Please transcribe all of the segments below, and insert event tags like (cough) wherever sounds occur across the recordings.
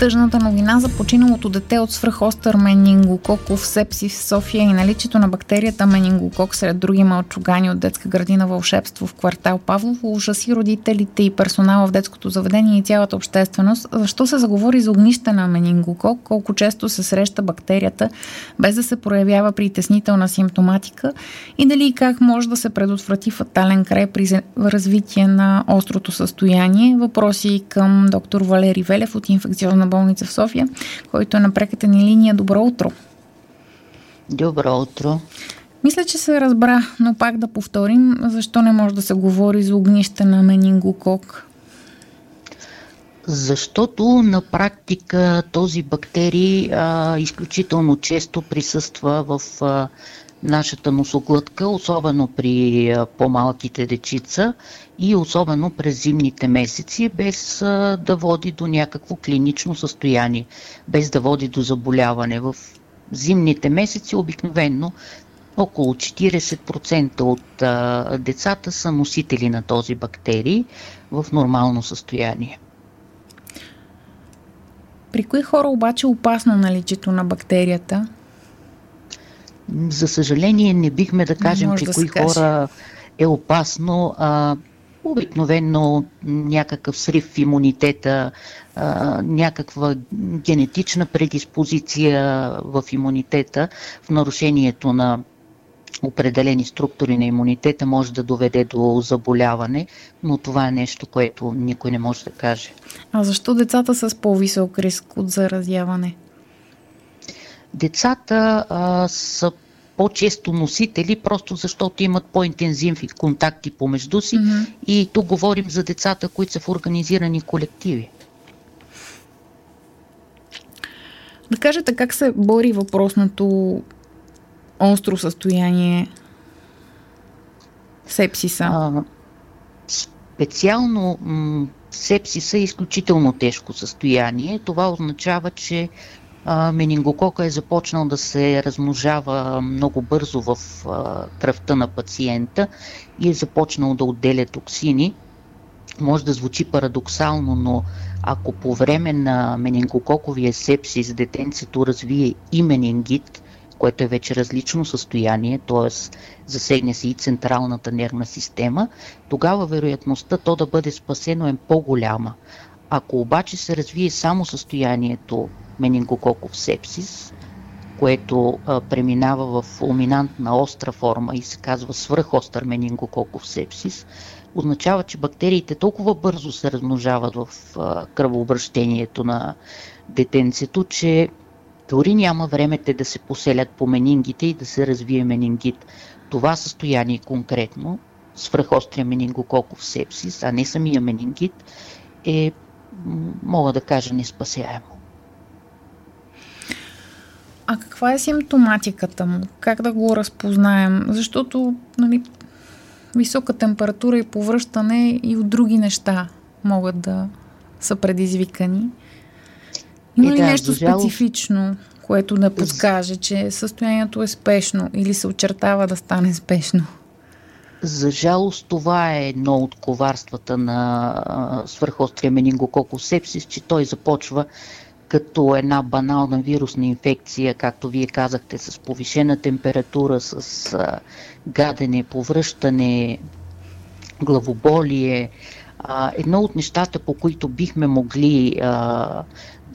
Тъжната новина за починалото дете от свръхостър менингококов сепсис в София и наличието на бактерията менингокок сред други малчугани от детска градина Вълшебство в квартал Павлово ужаси родителите и персонала в детското заведение и цялата общественост. Защо се заговори за огнище на менингокок, колко често се среща бактерията, без да се проявява притеснителна симптоматика и дали и как може да се предотврати фатален край при развитие на острото състояние. Въпроси към доктор Валери Велев от инфекциозна болница в София, който е на преката ни линия. Добро утро! Добро утро! Мисля, че се разбра, но пак да повторим, защо не може да се говори за огнище на менингокок? Защото на практика този бактерий а, изключително често присъства в а, нашата носоглътка, особено при по-малките дечица и особено през зимните месеци, без да води до някакво клинично състояние, без да води до заболяване. В зимните месеци обикновенно около 40% от а, децата са носители на този бактерий в нормално състояние. При кои хора обаче е опасно наличието на бактерията? За съжаление не бихме да кажем, че да кои хора е опасно. А, обикновено някакъв срив в имунитета, а, някаква генетична предиспозиция в имунитета, в нарушението на определени структури на имунитета може да доведе до заболяване, но това е нещо, което никой не може да каже. А защо децата са с по-висок риск от заразяване? Децата а, са по-често носители, просто защото имат по-интензивни контакти помежду си. Mm-hmm. И тук говорим за децата, които са в организирани колективи. Да кажете как се бори въпросното остро състояние сепсиса? А, специално м- сепсиса е изключително тежко състояние. Това означава, че менингокока е започнал да се размножава много бързо в кръвта на пациента и е започнал да отделя токсини. Може да звучи парадоксално, но ако по време на менингококовия сепсис детенцето развие и менингит, което е вече различно състояние, т.е. засегне се и централната нервна система, тогава вероятността то да бъде спасено е по-голяма. Ако обаче се развие само състоянието менингококов сепсис, което а, преминава в фулминантна остра форма и се казва свръхостър менингококов сепсис, означава, че бактериите толкова бързо се размножават в а, кръвообращението на детенцето, че дори няма време те да се поселят по менингите и да се развие менингит. Това състояние конкретно, свръхострия менингококов сепсис, а не самия менингит, е, мога да кажа, неспасяемо. А каква е симптоматиката му? Как да го разпознаем? Защото нали, висока температура и повръщане и от други неща могат да са предизвикани. Има ли да, нещо жало... специфично, което да подскаже, че състоянието е спешно или се очертава да стане спешно? За жалост това е едно от коварствата на свърхострия менингококус сепсис, че той започва като една банална вирусна инфекция, както вие казахте, с повишена температура, с а, гадене, повръщане, главоболие. А, едно от нещата, по които бихме могли а,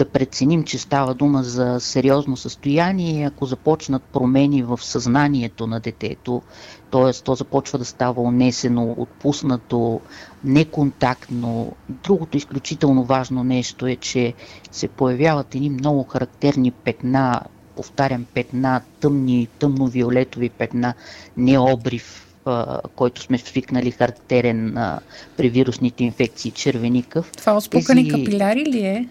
да преценим, че става дума за сериозно състояние, ако започнат промени в съзнанието на детето, т.е. то започва да става унесено, отпуснато, неконтактно. Другото изключително важно нещо е, че се появяват едни много характерни петна, повтарям петна, тъмни, тъмно-виолетови петна, не обрив, който сме свикнали характерен при вирусните инфекции червеникъв. Това отспукани Тези... капиляри ли е?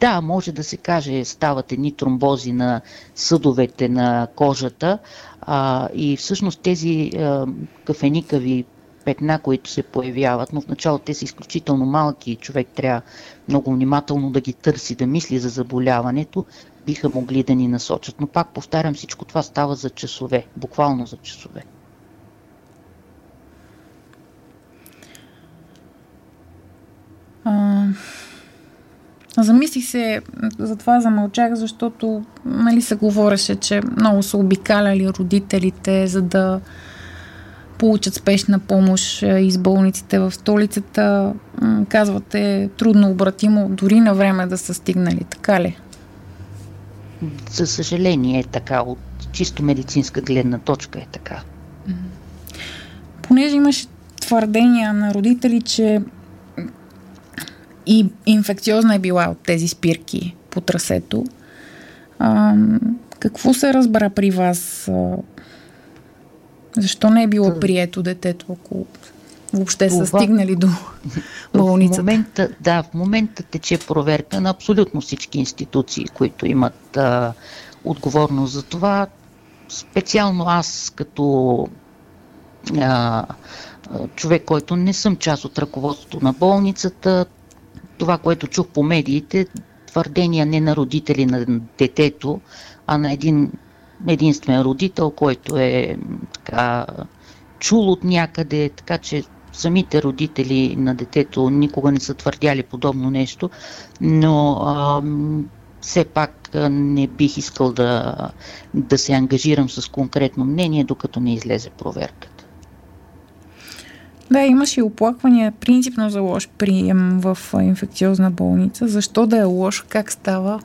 да, може да се каже, стават едни тромбози на съдовете на кожата а, и всъщност тези а, кафеникави петна, които се появяват, но в началото те са изключително малки и човек трябва много внимателно да ги търси, да мисли за заболяването, биха могли да ни насочат. Но пак повтарям, всичко това става за часове, буквално за часове. А... Замислих се, затова замълчах, защото нали, се говореше, че много са обикаляли родителите, за да получат спешна помощ из болниците в столицата. Казвате, трудно обратимо, дори на време да са стигнали, така ли? За съжаление е така, от чисто медицинска гледна точка е така. Понеже имаше твърдения на родители, че и инфекциозна е била от тези спирки по трасето. А, какво се разбра при вас? Защо не е било прието детето, ако въобще Това... са стигнали до (laughs) болницата? В момента, да, в момента тече проверка на абсолютно всички институции, които имат а, отговорност за това. Специално аз като а, човек, който не съм част от ръководството на болницата, това, което чух по медиите, твърдения не на родители на детето, а на един единствен родител, който е така чул от някъде, така че самите родители на детето никога не са твърдяли подобно нещо, но а, все пак не бих искал да, да се ангажирам с конкретно мнение, докато не излезе проверката. Да, имаше и оплаквания принципно за лош прием в инфекциозна болница. Защо да е лош? Как става?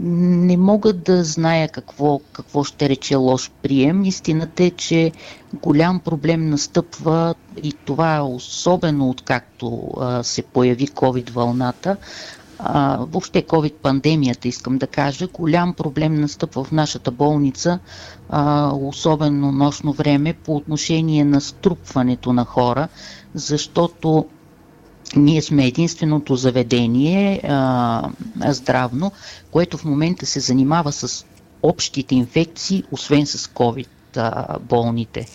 Не мога да зная какво, какво ще рече лош прием. Истината е, че голям проблем настъпва и това е особено откакто а, се появи COVID-вълната а, въобще COVID-пандемията, искам да кажа, голям проблем настъпва в нашата болница, а, особено нощно време, по отношение на струпването на хора, защото ние сме единственото заведение а, здравно, което в момента се занимава с общите инфекции, освен с COVID болните.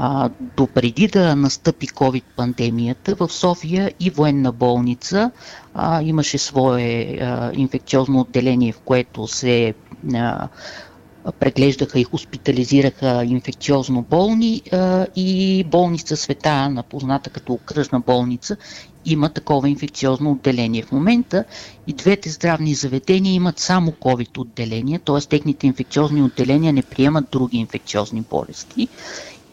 А, допреди да настъпи COVID-пандемията, в София и военна болница а, имаше свое а, инфекциозно отделение, в което се а, преглеждаха и хоспитализираха инфекциозно болни а, и болница Света Ана, позната като окръжна болница, има такова инфекциозно отделение. В момента и двете здравни заведения имат само COVID отделение, т.е. техните инфекциозни отделения не приемат други инфекциозни болести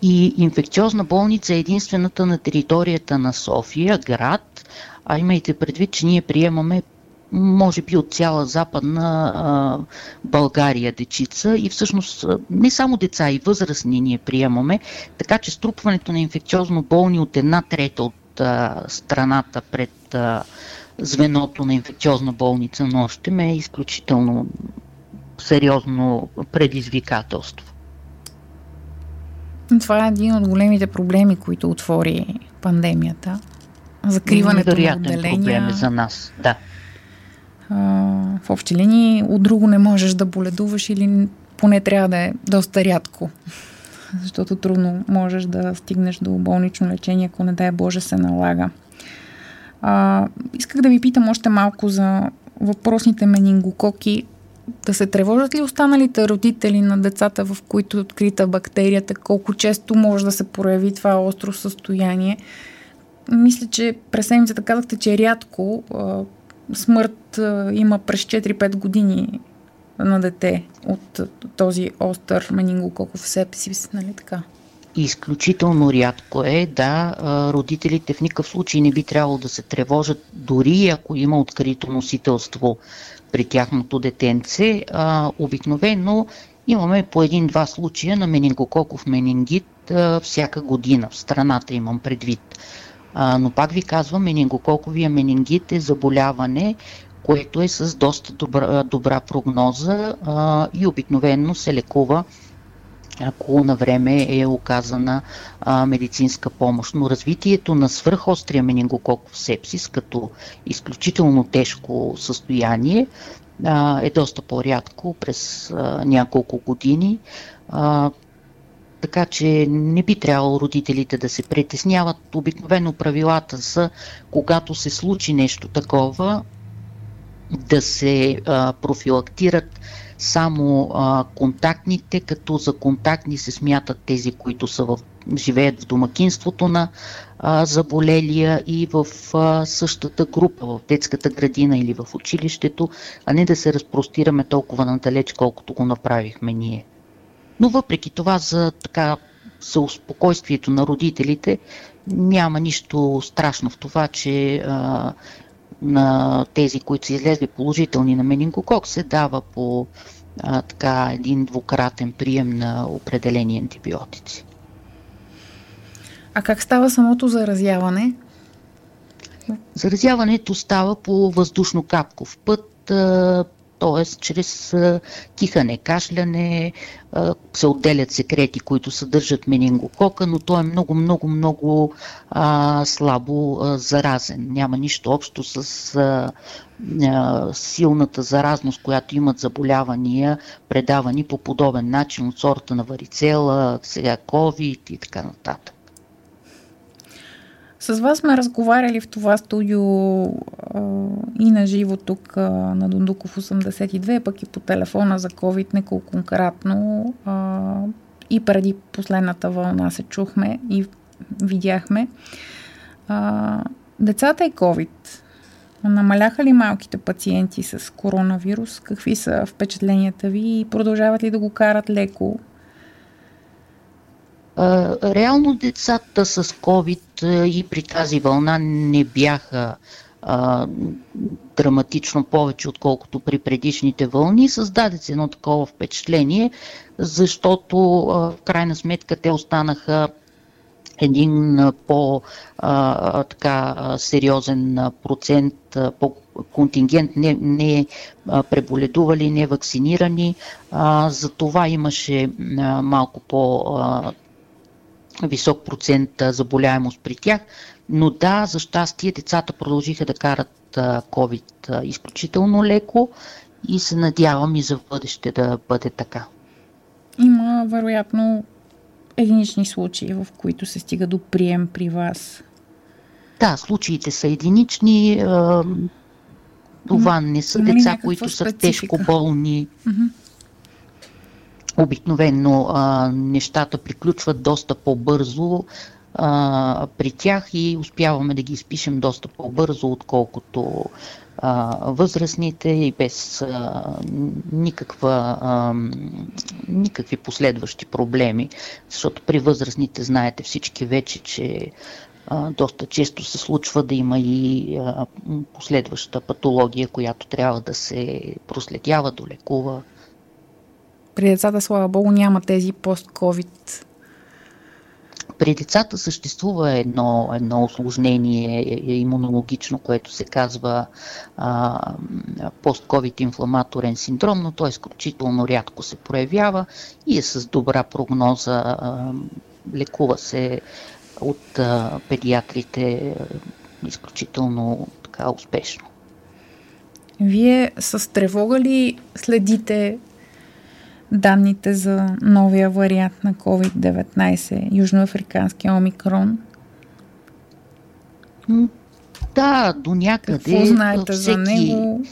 и инфекциозна болница е единствената на територията на София, град, а имайте предвид, че ние приемаме може би от цяла западна а, България дечица. И всъщност не само деца и възрастни ние приемаме, така че струпването на инфекциозно болни от една трета от а, страната пред а, звеното на инфекциозна болница нощем е изключително сериозно предизвикателство. Това е един от големите проблеми, които отвори пандемията. Закриването на отделения. проблем е за нас, да. А, в общи линии от друго не можеш да боледуваш или поне трябва да е доста рядко. Защото трудно можеш да стигнеш до болнично лечение, ако не дай Боже се налага. А, исках да ви питам още малко за въпросните менингококи да се тревожат ли останалите родители на децата, в които е открита бактерията, колко често може да се прояви това остро състояние? Мисля, че през седмицата казахте, че рядко а, смърт а, има през 4-5 години на дете от този остър менингококов сепсис, нали така? Изключително рядко е, да, родителите в никакъв случай не би трябвало да се тревожат, дори ако има открито носителство при тяхното детенце. А, обикновено имаме по един-два случая на менингококов менингит а, всяка година. В страната имам предвид. А, но пак ви казвам, менингококовия менингит е заболяване, което е с доста добра, добра прогноза а, и обикновено се лекува ако на време е оказана а, медицинска помощ. Но развитието на свръхострия менингококов сепсис като изключително тежко състояние а, е доста по-рядко през а, няколко години. А, така че не би трябвало родителите да се притесняват. Обикновено правилата са, когато се случи нещо такова, да се а, профилактират само а, контактните, като за контактни се смятат тези, които са в живеят в домакинството на а, заболелия и в а, същата група, в детската градина или в училището, а не да се разпростираме толкова надалеч, колкото го направихме ние. Но въпреки това за така за успокойствието на родителите няма нищо страшно в това, че а, на тези, които са излезли положителни на менингокок, се дава по а, така един двукратен прием на определени антибиотици. А как става самото заразяване? Заразяването става по въздушно-капков път, т.е. чрез кихане, кашляне, се отделят секрети, които съдържат менингокока, но той е много, много, много слабо заразен. Няма нищо общо с а, силната заразност, която имат заболявания, предавани по подобен начин от сорта на варицела, сега COVID и така нататък. С вас сме разговаряли в това студио и на живо тук на Дундуков 82, пък и по телефона за COVID неколкократно. И преди последната вълна се чухме и видяхме. Децата и COVID. Намаляха ли малките пациенти с коронавирус? Какви са впечатленията ви и продължават ли да го карат леко? Реално децата с COVID и при тази вълна не бяха а, драматично повече, отколкото при предишните вълни. Създаде се едно такова впечатление, защото а, в крайна сметка те останаха един по-сериозен процент, по контингент не, не преболедували, не вакцинирани. За това имаше малко по висок процент заболяемост при тях. Но да, за щастие децата продължиха да карат COVID изключително леко и се надявам и за бъдеще да бъде така. Има вероятно единични случаи, в които се стига до прием при вас. Да, случаите са единични. Това не са деца, които са тежко болни. Mm-hmm. Обикновено а, нещата приключват доста по-бързо а, при тях и успяваме да ги изпишем доста по-бързо, отколкото а, възрастните и без а, никаква, а, никакви последващи проблеми, защото при възрастните знаете всички вече, че доста често се случва да има и последваща патология, която трябва да се проследява, долекува. При децата, слава Богу, няма тези пост-ковид при децата съществува едно, едно осложнение имунологично, което се казва постковид инфламаторен синдром, но той изключително рядко се проявява и е с добра прогноза. А, лекува се от а, педиатрите а, изключително така успешно. Вие с тревога ли следите данните за новия вариант на COVID-19, южноафриканския омикрон? Да, до някъде. Какво знаете всеки, за него?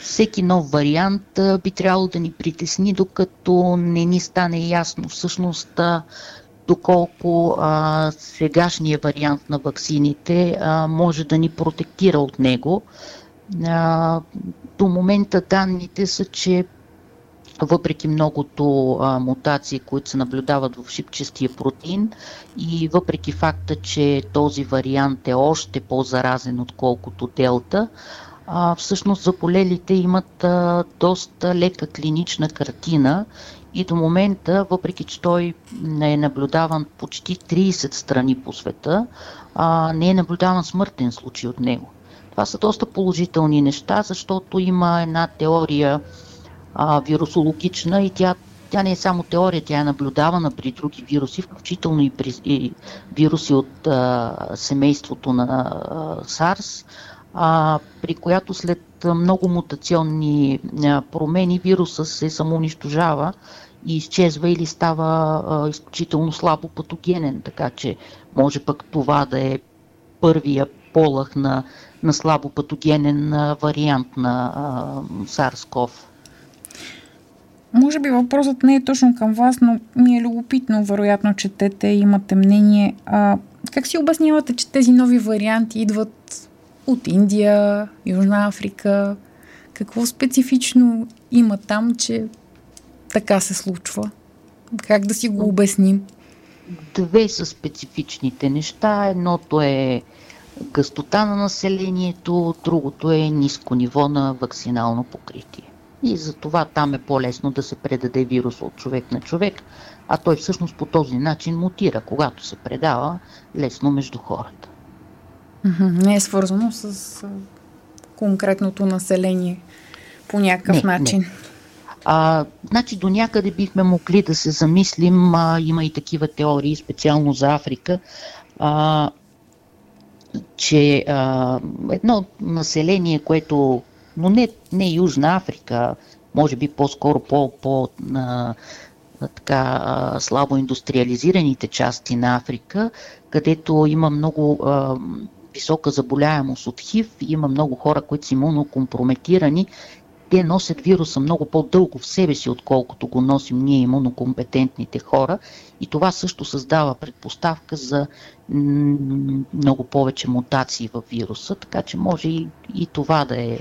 Всеки нов вариант би трябвало да ни притесни, докато не ни стане ясно всъщност доколко а, сегашния вариант на ваксините а, може да ни протектира от него. А, до момента данните са, че въпреки многото а, мутации, които се наблюдават в шипчестия протеин и въпреки факта, че този вариант е още по-заразен отколкото делта, а, всъщност заболелите имат а, доста лека клинична картина и до момента, въпреки че той не е наблюдаван почти 30 страни по света, а, не е наблюдаван смъртен случай от него. Това са доста положителни неща, защото има една теория, а, вирусологична и тя, тя не е само теория, тя е наблюдавана при други вируси, включително и при и вируси от а, семейството на а, SARS, а, при която след много мутационни а, промени вируса се самоунищожава и изчезва или става а, изключително слабо патогенен, така че може пък това да е първия полах на, на слабо патогенен вариант на а, SARS-CoV. Може би въпросът не е точно към вас, но ми е любопитно, вероятно четете, имате мнение. А, как си обяснявате, че тези нови варианти идват от Индия, Южна Африка? Какво специфично има там, че така се случва? Как да си го обясним? Две са специфичните неща. Едното е гъстота на населението, другото е ниско ниво на вакцинално покритие. И за това там е по-лесно да се предаде вирус от човек на човек, а той всъщност по този начин мутира, когато се предава лесно между хората. Не е свързано с конкретното население по някакъв не, начин. Не. А, значи до някъде бихме могли да се замислим, а, има и такива теории, специално за Африка, а, че а, едно население, което, но не, не Южна Африка, може би по-скоро по, по а, така слабо индустриализираните части на Африка, където има много а, висока заболяемост от ХИВ, има много хора, които са имунокомпрометирани те носят вируса много по-дълго в себе си, отколкото го носим ние имунокомпетентните хора. И това също създава предпоставка за много повече мутации в вируса, така че може и, и това да е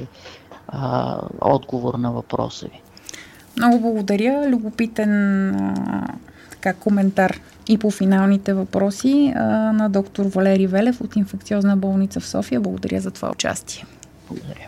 а, отговор на въпроса ви. Много благодаря. Любопитен а, така, коментар и по финалните въпроси а, на доктор Валери Велев от инфекциозна болница в София. Благодаря за това участие. Благодаря.